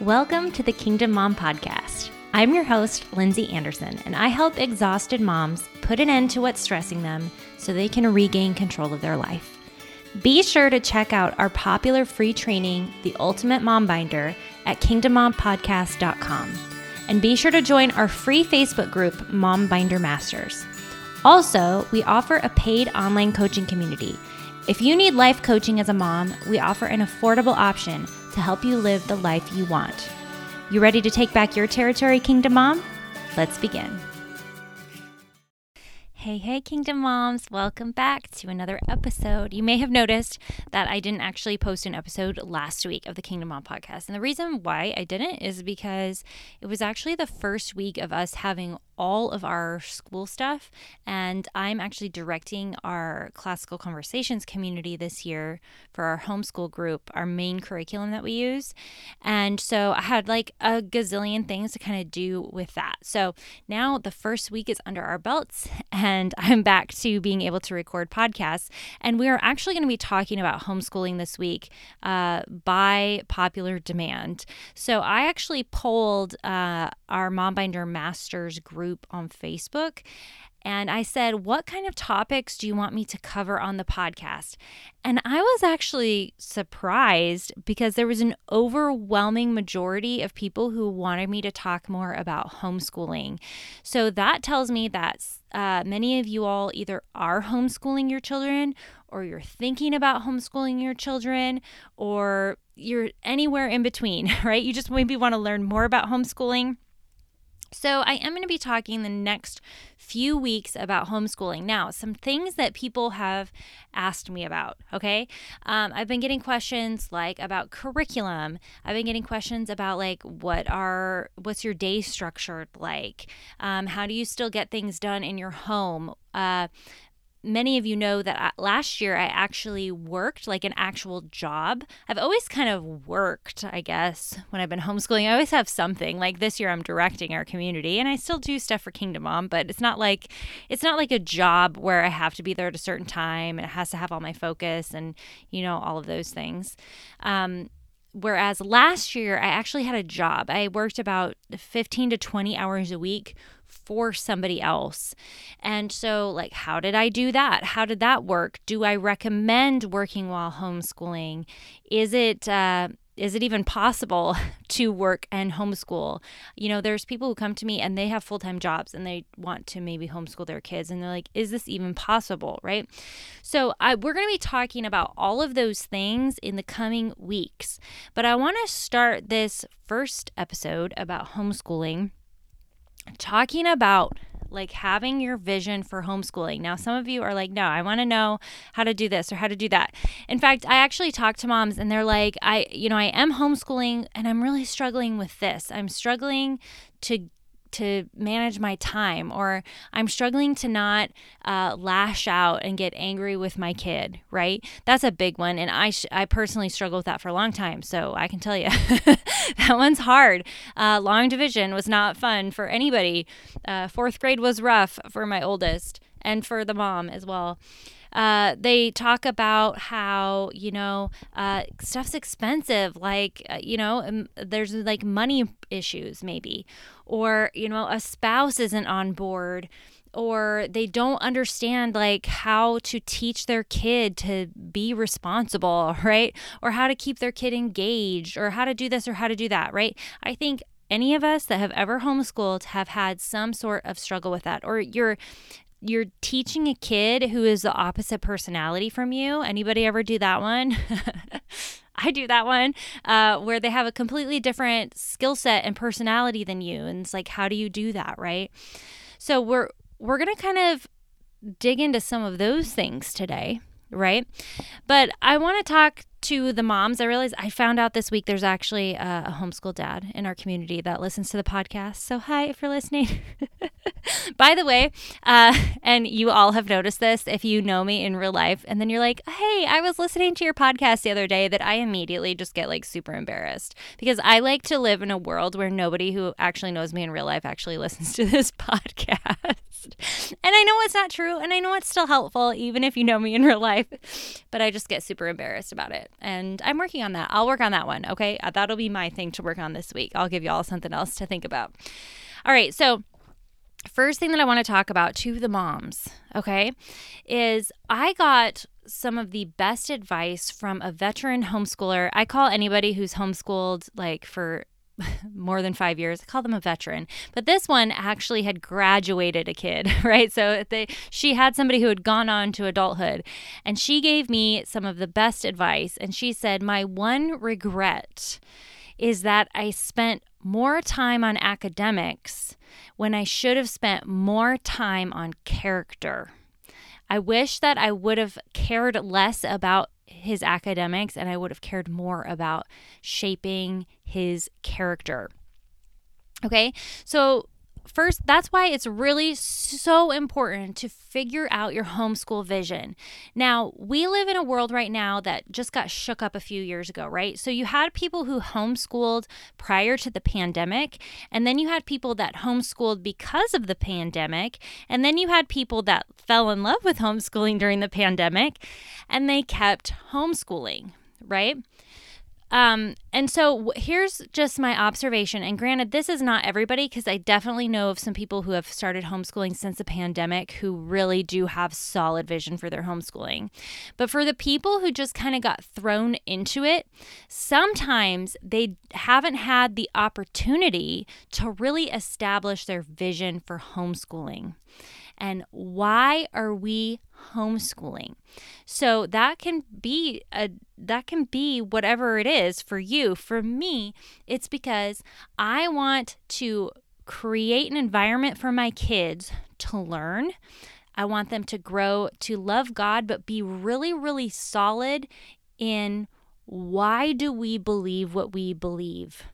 Welcome to the Kingdom Mom Podcast. I'm your host, Lindsay Anderson, and I help exhausted moms put an end to what's stressing them so they can regain control of their life. Be sure to check out our popular free training, The Ultimate Mom Binder, at kingdommompodcast.com. And be sure to join our free Facebook group, Mom Binder Masters. Also, we offer a paid online coaching community. If you need life coaching as a mom, we offer an affordable option to help you live the life you want. You ready to take back your territory, Kingdom Mom? Let's begin. Hey, hey, Kingdom Moms, welcome back to another episode. You may have noticed that I didn't actually post an episode last week of the Kingdom Mom podcast. And the reason why I didn't is because it was actually the first week of us having all of our school stuff. And I'm actually directing our classical conversations community this year for our homeschool group, our main curriculum that we use. And so I had like a gazillion things to kind of do with that. So now the first week is under our belts, and I'm back to being able to record podcasts. And we are actually going to be talking about homeschooling this week uh, by popular demand. So I actually polled uh, our Mom Binder Masters group group on Facebook. And I said, What kind of topics do you want me to cover on the podcast? And I was actually surprised because there was an overwhelming majority of people who wanted me to talk more about homeschooling. So that tells me that uh, many of you all either are homeschooling your children or you're thinking about homeschooling your children or you're anywhere in between, right? You just maybe want to learn more about homeschooling so, I am going to be talking the next few weeks about homeschooling. Now, some things that people have asked me about, okay? Um, I've been getting questions like about curriculum. I've been getting questions about like what are, what's your day structured like? Um, how do you still get things done in your home? Uh, many of you know that last year I actually worked like an actual job. I've always kind of worked, I guess, when I've been homeschooling. I always have something. Like this year I'm directing our community and I still do stuff for Kingdom Mom, but it's not like it's not like a job where I have to be there at a certain time and it has to have all my focus and you know all of those things. Um, whereas last year I actually had a job. I worked about 15 to 20 hours a week for somebody else. And so, like, how did I do that? How did that work? Do I recommend working while homeschooling? Is it, uh, is it even possible to work and homeschool? You know, there's people who come to me and they have full time jobs and they want to maybe homeschool their kids, and they're like, is this even possible? Right. So, I, we're going to be talking about all of those things in the coming weeks. But I want to start this first episode about homeschooling talking about like having your vision for homeschooling. Now, some of you are like, no, I want to know how to do this or how to do that. In fact, I actually talk to moms and they're like, I, you know, I am homeschooling and I'm really struggling with this. I'm struggling to to manage my time or i'm struggling to not uh, lash out and get angry with my kid right? That's a big one and i sh- i personally struggle with that for a long time so i can tell you that one's hard. Uh, long division was not fun for anybody. Uh, fourth grade was rough for my oldest and for the mom as well uh, they talk about how you know uh, stuff's expensive like uh, you know um, there's like money issues maybe or you know a spouse isn't on board or they don't understand like how to teach their kid to be responsible, right? Or how to keep their kid engaged or how to do this or how to do that, right? I think any of us that have ever homeschooled have had some sort of struggle with that or you're you're teaching a kid who is the opposite personality from you. Anybody ever do that one? I do that one uh, where they have a completely different skill set and personality than you, and it's like, how do you do that, right? So we're we're gonna kind of dig into some of those things today, right? But I want to talk to the moms. I realized I found out this week there's actually a, a homeschool dad in our community that listens to the podcast. So hi, if you're listening. By the way, uh, and you all have noticed this if you know me in real life, and then you're like, hey, I was listening to your podcast the other day, that I immediately just get like super embarrassed because I like to live in a world where nobody who actually knows me in real life actually listens to this podcast. And I know it's not true, and I know it's still helpful, even if you know me in real life, but I just get super embarrassed about it. And I'm working on that. I'll work on that one, okay? Uh, that'll be my thing to work on this week. I'll give you all something else to think about. All right, so first thing that I want to talk about to the moms, okay, is I got some of the best advice from a veteran homeschooler. I call anybody who's homeschooled like for more than five years. I call them a veteran, but this one actually had graduated a kid, right? So they, she had somebody who had gone on to adulthood, and she gave me some of the best advice. And she said, My one regret is that I spent more time on academics when I should have spent more time on character. I wish that I would have cared less about his academics and I would have cared more about shaping his character. Okay, so first, that's why it's really so important to figure out your homeschool vision. Now, we live in a world right now that just got shook up a few years ago, right? So you had people who homeschooled prior to the pandemic, and then you had people that homeschooled because of the pandemic, and then you had people that fell in love with homeschooling during the pandemic and they kept homeschooling, right? Um, and so here's just my observation. And granted, this is not everybody because I definitely know of some people who have started homeschooling since the pandemic who really do have solid vision for their homeschooling. But for the people who just kind of got thrown into it, sometimes they haven't had the opportunity to really establish their vision for homeschooling and why are we homeschooling. So that can be a that can be whatever it is for you. For me it's because i want to create an environment for my kids to learn. I want them to grow to love god but be really really solid in why do we believe what we believe.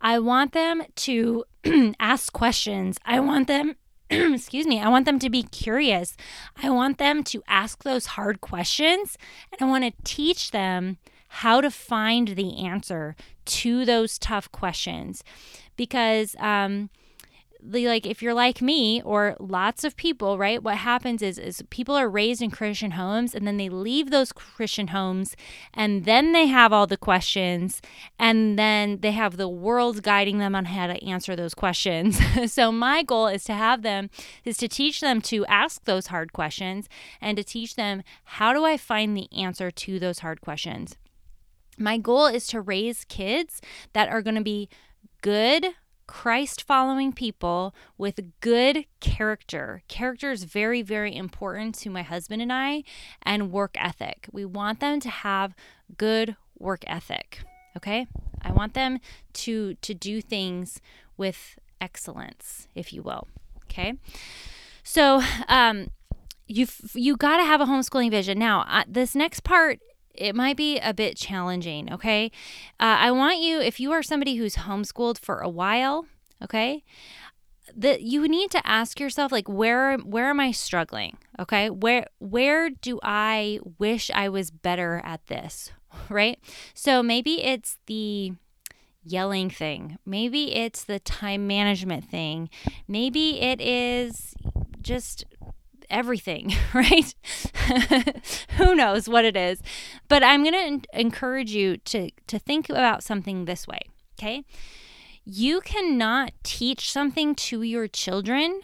I want them to ask questions. I want them excuse me, I want them to be curious. I want them to ask those hard questions and I want to teach them how to find the answer to those tough questions because um, like if you're like me or lots of people, right? What happens is is people are raised in Christian homes and then they leave those Christian homes and then they have all the questions and then they have the world guiding them on how to answer those questions. so my goal is to have them is to teach them to ask those hard questions and to teach them how do I find the answer to those hard questions. My goal is to raise kids that are going to be good Christ following people with good character. Character is very, very important to my husband and I, and work ethic. We want them to have good work ethic. Okay? I want them to to do things with excellence, if you will. Okay? So, um you you got to have a homeschooling vision. Now, uh, this next part it might be a bit challenging, okay? Uh, I want you, if you are somebody who's homeschooled for a while, okay, that you need to ask yourself like where where am I struggling? Okay? Where where do I wish I was better at this? Right? So maybe it's the yelling thing. Maybe it's the time management thing. Maybe it is just everything, right? Who knows what it is. But I'm going to encourage you to to think about something this way, okay? You cannot teach something to your children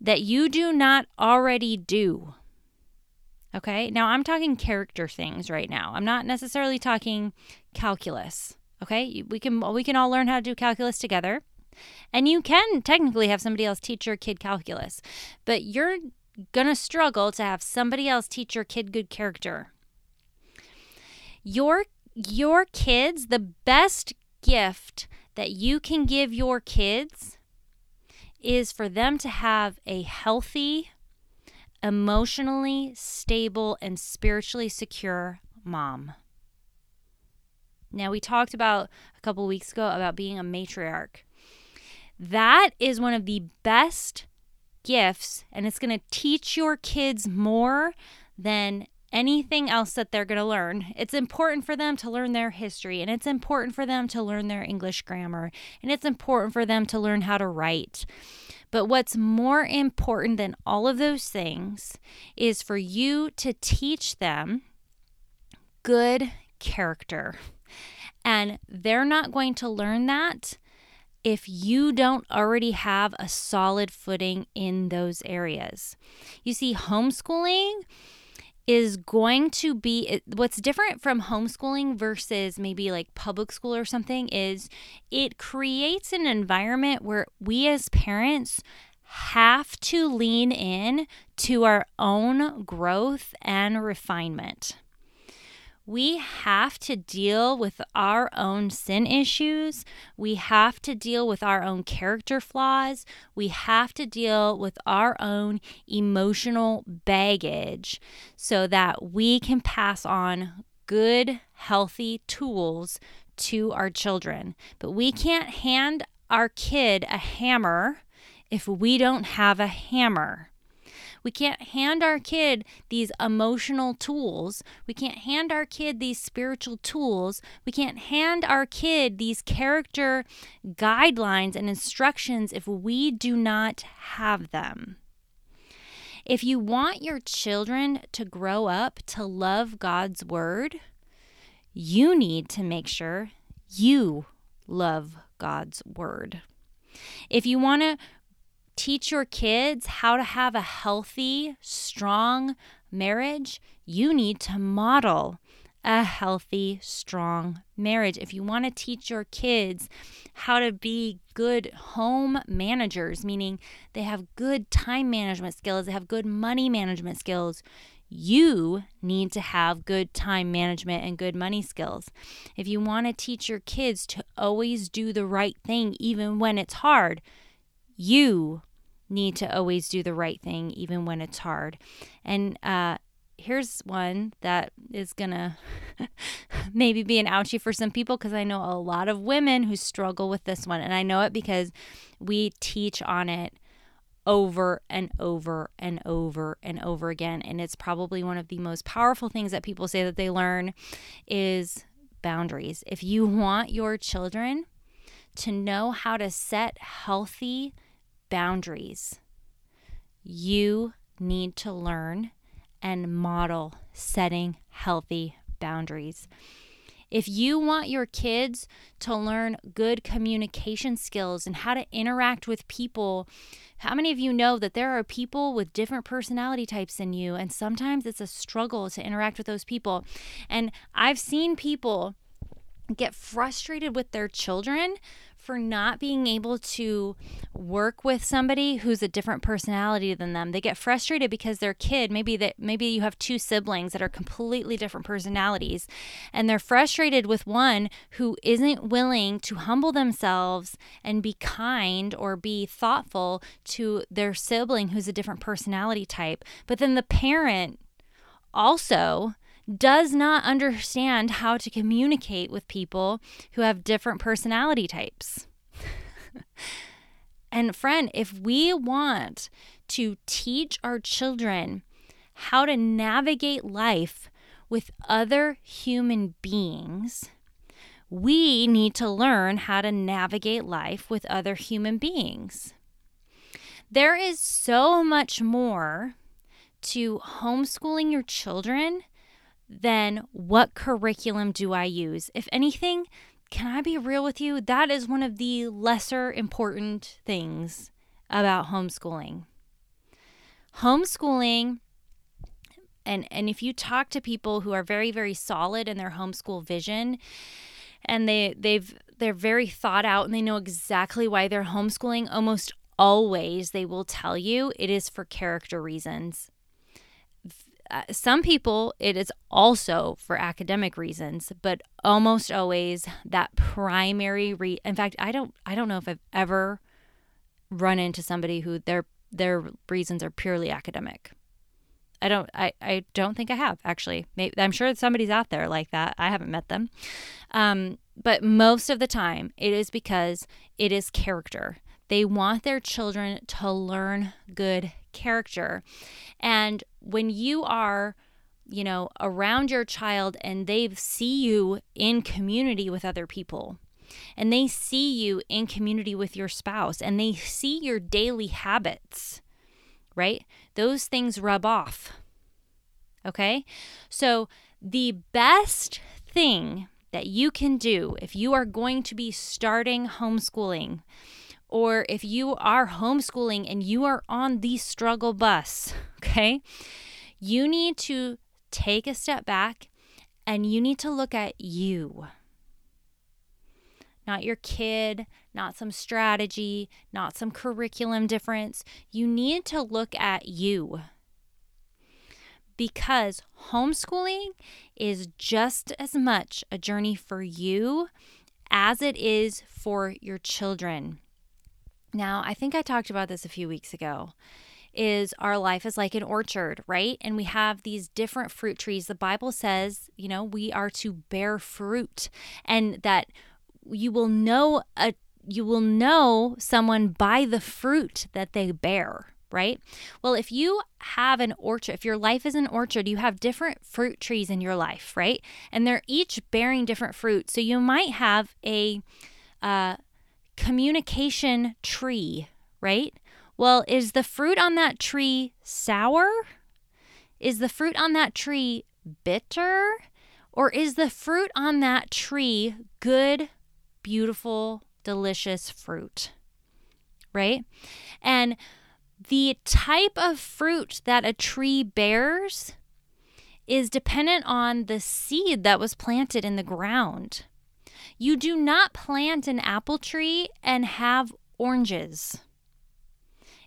that you do not already do. Okay? Now I'm talking character things right now. I'm not necessarily talking calculus. Okay? We can we can all learn how to do calculus together. And you can technically have somebody else teach your kid calculus, but you're going to struggle to have somebody else teach your kid good character. Your your kids, the best gift that you can give your kids is for them to have a healthy, emotionally stable, and spiritually secure mom. Now, we talked about a couple weeks ago about being a matriarch That is one of the best gifts, and it's going to teach your kids more than anything else that they're going to learn. It's important for them to learn their history, and it's important for them to learn their English grammar, and it's important for them to learn how to write. But what's more important than all of those things is for you to teach them good character. And they're not going to learn that if you don't already have a solid footing in those areas. You see, homeschooling is going to be what's different from homeschooling versus maybe like public school or something is it creates an environment where we as parents have to lean in to our own growth and refinement we have to deal with our own sin issues. We have to deal with our own character flaws. We have to deal with our own emotional baggage so that we can pass on good, healthy tools to our children. But we can't hand our kid a hammer if we don't have a hammer. We can't hand our kid these emotional tools. We can't hand our kid these spiritual tools. We can't hand our kid these character guidelines and instructions if we do not have them. If you want your children to grow up to love God's word, you need to make sure you love God's word. If you want to teach your kids how to have a healthy, strong marriage, you need to model a healthy, strong marriage. If you want to teach your kids how to be good home managers, meaning they have good time management skills, they have good money management skills, you need to have good time management and good money skills. If you want to teach your kids to always do the right thing, even when it's hard, you need to always do the right thing, even when it's hard. And uh, here's one that is going to maybe be an ouchie for some people because I know a lot of women who struggle with this one. And I know it because we teach on it over and over and over and over again. And it's probably one of the most powerful things that people say that they learn is boundaries. If you want your children to know how to set healthy boundaries. You need to learn and model setting healthy boundaries. If you want your kids to learn good communication skills and how to interact with people, how many of you know that there are people with different personality types than you? And sometimes it's a struggle to interact with those people. And I've seen people get frustrated with their children for not being able to work with somebody who's a different personality than them. They get frustrated because their kid, maybe that maybe you have two siblings that are completely different personalities and they're frustrated with one who isn't willing to humble themselves and be kind or be thoughtful to their sibling who's a different personality type. But then the parent also does not understand how to communicate with people who have different personality types. and, friend, if we want to teach our children how to navigate life with other human beings, we need to learn how to navigate life with other human beings. There is so much more to homeschooling your children then what curriculum do I use? If anything, can I be real with you? That is one of the lesser important things about homeschooling. Homeschooling and and if you talk to people who are very very solid in their homeschool vision and they they've they're very thought out and they know exactly why they're homeschooling almost always they will tell you it is for character reasons uh, some people it is also for academic reasons but almost always that primary re- in fact i don't i don't know if i've ever run into somebody who their their reasons are purely academic. I don't i, I don't think i have actually. Maybe, i'm sure somebody's out there like that. I haven't met them. Um, but most of the time it is because it is character. They want their children to learn good character. And when you are you know, around your child and they see you in community with other people. And they see you in community with your spouse and they see your daily habits, right? Those things rub off. Okay? So, the best thing that you can do if you are going to be starting homeschooling, or if you are homeschooling and you are on the struggle bus, okay, you need to take a step back and you need to look at you. Not your kid, not some strategy, not some curriculum difference. You need to look at you because homeschooling is just as much a journey for you as it is for your children. Now, I think I talked about this a few weeks ago. Is our life is like an orchard, right? And we have these different fruit trees. The Bible says, you know, we are to bear fruit and that you will know a you will know someone by the fruit that they bear right? Well, if you have an orchard, if your life is an orchard, you have different fruit trees in your life, right? And they're each bearing different fruit. So you might have a uh, communication tree, right? Well, is the fruit on that tree sour? Is the fruit on that tree bitter? Or is the fruit on that tree good, beautiful, delicious fruit? Right? And the type of fruit that a tree bears is dependent on the seed that was planted in the ground. You do not plant an apple tree and have oranges.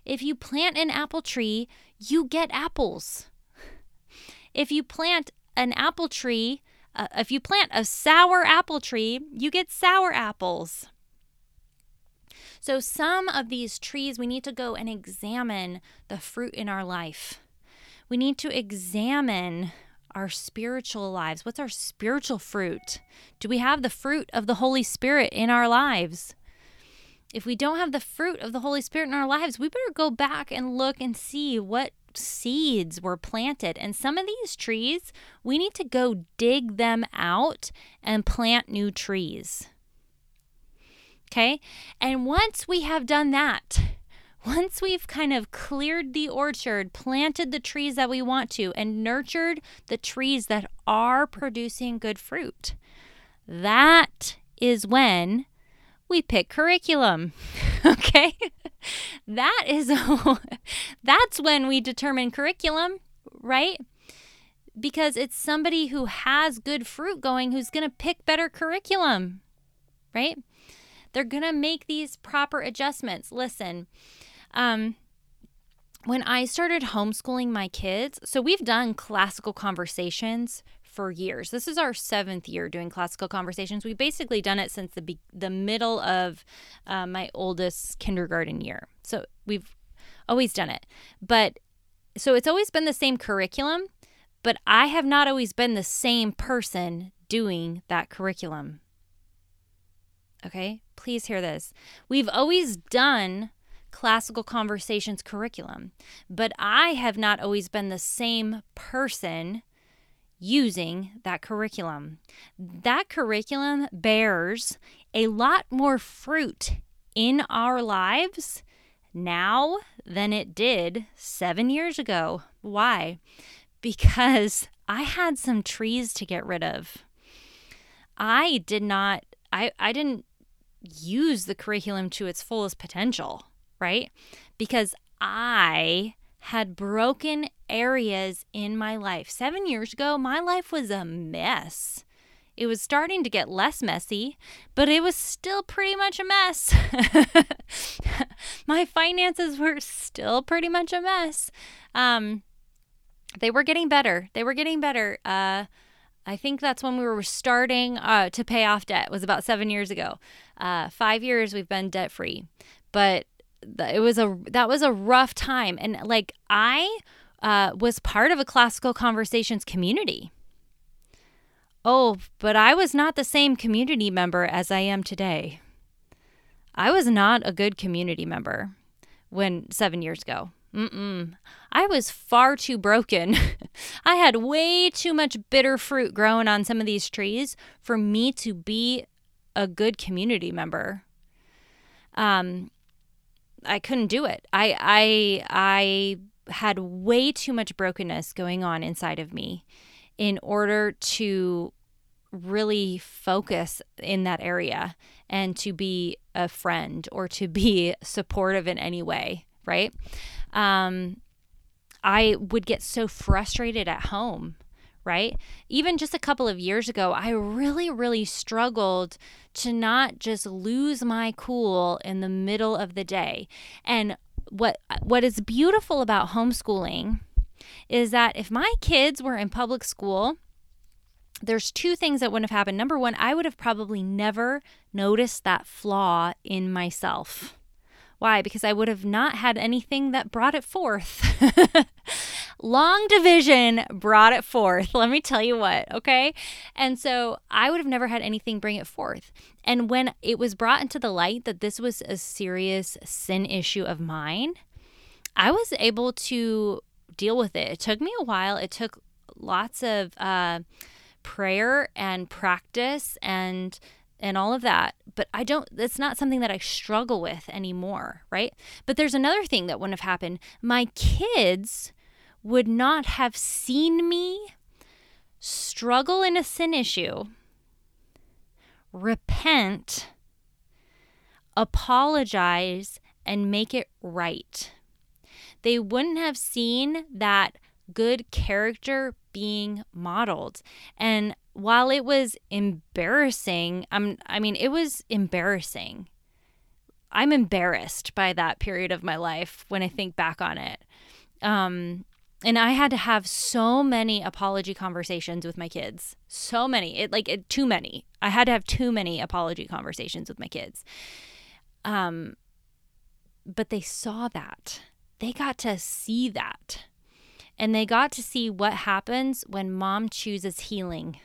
If you plant an apple tree, you get apples. If you plant an apple tree, uh, if you plant a sour apple tree, you get sour apples. So, some of these trees, we need to go and examine the fruit in our life. We need to examine our spiritual lives. What's our spiritual fruit? Do we have the fruit of the Holy Spirit in our lives? If we don't have the fruit of the Holy Spirit in our lives, we better go back and look and see what seeds were planted. And some of these trees, we need to go dig them out and plant new trees. Okay. And once we have done that, once we've kind of cleared the orchard, planted the trees that we want to, and nurtured the trees that are producing good fruit, that is when we pick curriculum. okay? that is that's when we determine curriculum, right? Because it's somebody who has good fruit going who's going to pick better curriculum, right? They're going to make these proper adjustments. Listen, um, when I started homeschooling my kids, so we've done classical conversations for years. This is our seventh year doing classical conversations. We've basically done it since the the middle of uh, my oldest kindergarten year. So we've always done it, but so it's always been the same curriculum, but I have not always been the same person doing that curriculum. Okay, please hear this. We've always done classical conversations curriculum, but I have not always been the same person using that curriculum. That curriculum bears a lot more fruit in our lives now than it did seven years ago. Why? Because I had some trees to get rid of. I did not, I, I didn't use the curriculum to its fullest potential, right? Because I had broken areas in my life. Seven years ago, my life was a mess. It was starting to get less messy, but it was still pretty much a mess. my finances were still pretty much a mess. Um, they were getting better. They were getting better. Uh, I think that's when we were starting uh, to pay off debt. It was about seven years ago. Uh, five years we've been debt free, but it was a that was a rough time. And like I uh, was part of a classical conversations community. Oh, but I was not the same community member as I am today. I was not a good community member when seven years ago. Mm-mm. I was far too broken. I had way too much bitter fruit growing on some of these trees for me to be a good community member. Um, I couldn't do it. I I I had way too much brokenness going on inside of me in order to really focus in that area and to be a friend or to be supportive in any way, right? Um, I would get so frustrated at home, right? Even just a couple of years ago, I really, really struggled to not just lose my cool in the middle of the day. And what what is beautiful about homeschooling is that if my kids were in public school, there's two things that wouldn't have happened. Number one, I would have probably never noticed that flaw in myself. Why? Because I would have not had anything that brought it forth. Long division brought it forth. Let me tell you what, okay? And so I would have never had anything bring it forth. And when it was brought into the light that this was a serious sin issue of mine, I was able to deal with it. It took me a while. It took lots of uh, prayer and practice and and all of that but i don't it's not something that i struggle with anymore right? But there's another thing that wouldn't have happened. My kids would not have seen me struggle in a sin issue repent apologize and make it right. They wouldn't have seen that good character being modeled. And while it was embarrassing, I'm I mean it was embarrassing. I'm embarrassed by that period of my life when I think back on it. Um and I had to have so many apology conversations with my kids. So many. It like it, too many. I had to have too many apology conversations with my kids. Um but they saw that. They got to see that and they got to see what happens when mom chooses healing.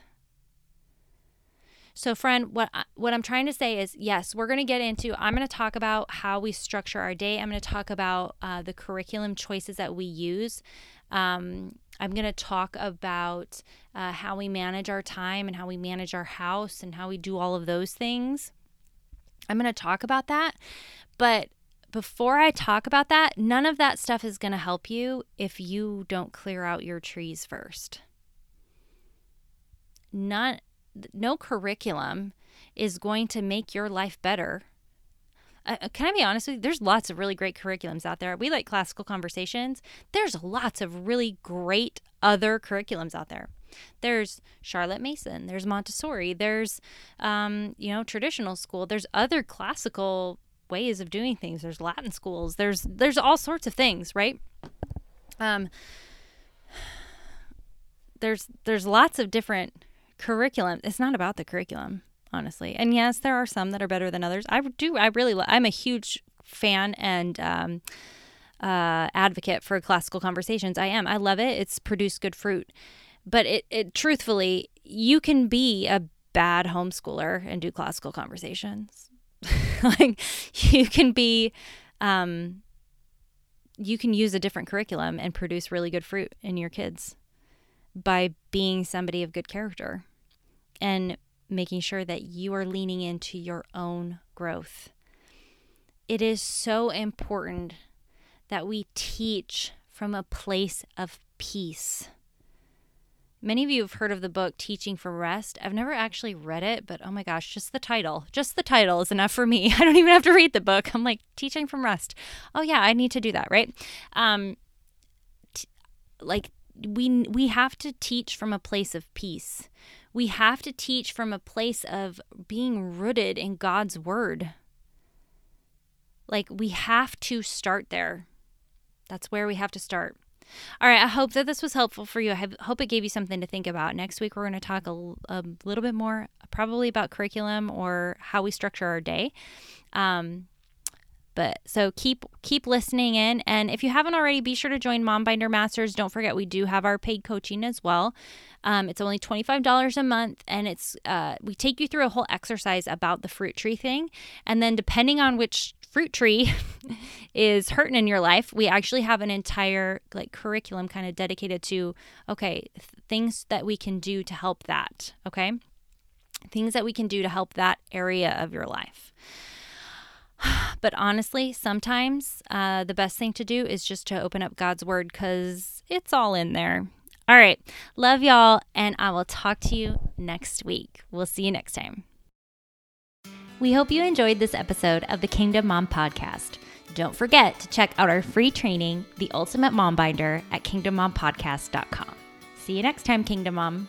So friend, what what I'm trying to say is yes, we're going to get into I'm going to talk about how we structure our day. I'm going to talk about uh, the curriculum choices that we use. Um, I'm going to talk about uh, how we manage our time and how we manage our house and how we do all of those things. I'm going to talk about that. But before I talk about that, none of that stuff is going to help you if you don't clear out your trees first. Not no curriculum is going to make your life better. Uh, uh, can I be honest with you? There's lots of really great curriculums out there. We like classical conversations. There's lots of really great other curriculums out there. There's Charlotte Mason. There's Montessori. There's, um, you know, traditional school. There's other classical ways of doing things. There's Latin schools. There's there's all sorts of things, right? Um, there's there's lots of different curriculum. It's not about the curriculum, honestly. And yes, there are some that are better than others. I do. I really. I'm a huge fan and um, uh, advocate for classical conversations. I am. I love it. It's produced good fruit. But it, it truthfully, you can be a bad homeschooler and do classical conversations like you can be um you can use a different curriculum and produce really good fruit in your kids by being somebody of good character and making sure that you are leaning into your own growth. It is so important that we teach from a place of peace. Many of you have heard of the book Teaching from Rest. I've never actually read it, but oh my gosh, just the title. Just the title is enough for me. I don't even have to read the book. I'm like, Teaching from Rest. Oh yeah, I need to do that, right? Um t- like we we have to teach from a place of peace. We have to teach from a place of being rooted in God's word. Like we have to start there. That's where we have to start. All right. I hope that this was helpful for you. I have, hope it gave you something to think about. Next week, we're going to talk a, a little bit more, probably about curriculum or how we structure our day. Um, But so keep keep listening in, and if you haven't already, be sure to join Mom Binder Masters. Don't forget we do have our paid coaching as well. Um, it's only twenty five dollars a month, and it's uh, we take you through a whole exercise about the fruit tree thing, and then depending on which fruit tree is hurting in your life, we actually have an entire like curriculum kind of dedicated to okay th- things that we can do to help that. Okay, things that we can do to help that area of your life. But honestly, sometimes uh, the best thing to do is just to open up God's Word because it's all in there. All right. Love y'all. And I will talk to you next week. We'll see you next time. We hope you enjoyed this episode of the Kingdom Mom Podcast. Don't forget to check out our free training, The Ultimate Mom Binder, at kingdommompodcast.com. See you next time, Kingdom Mom.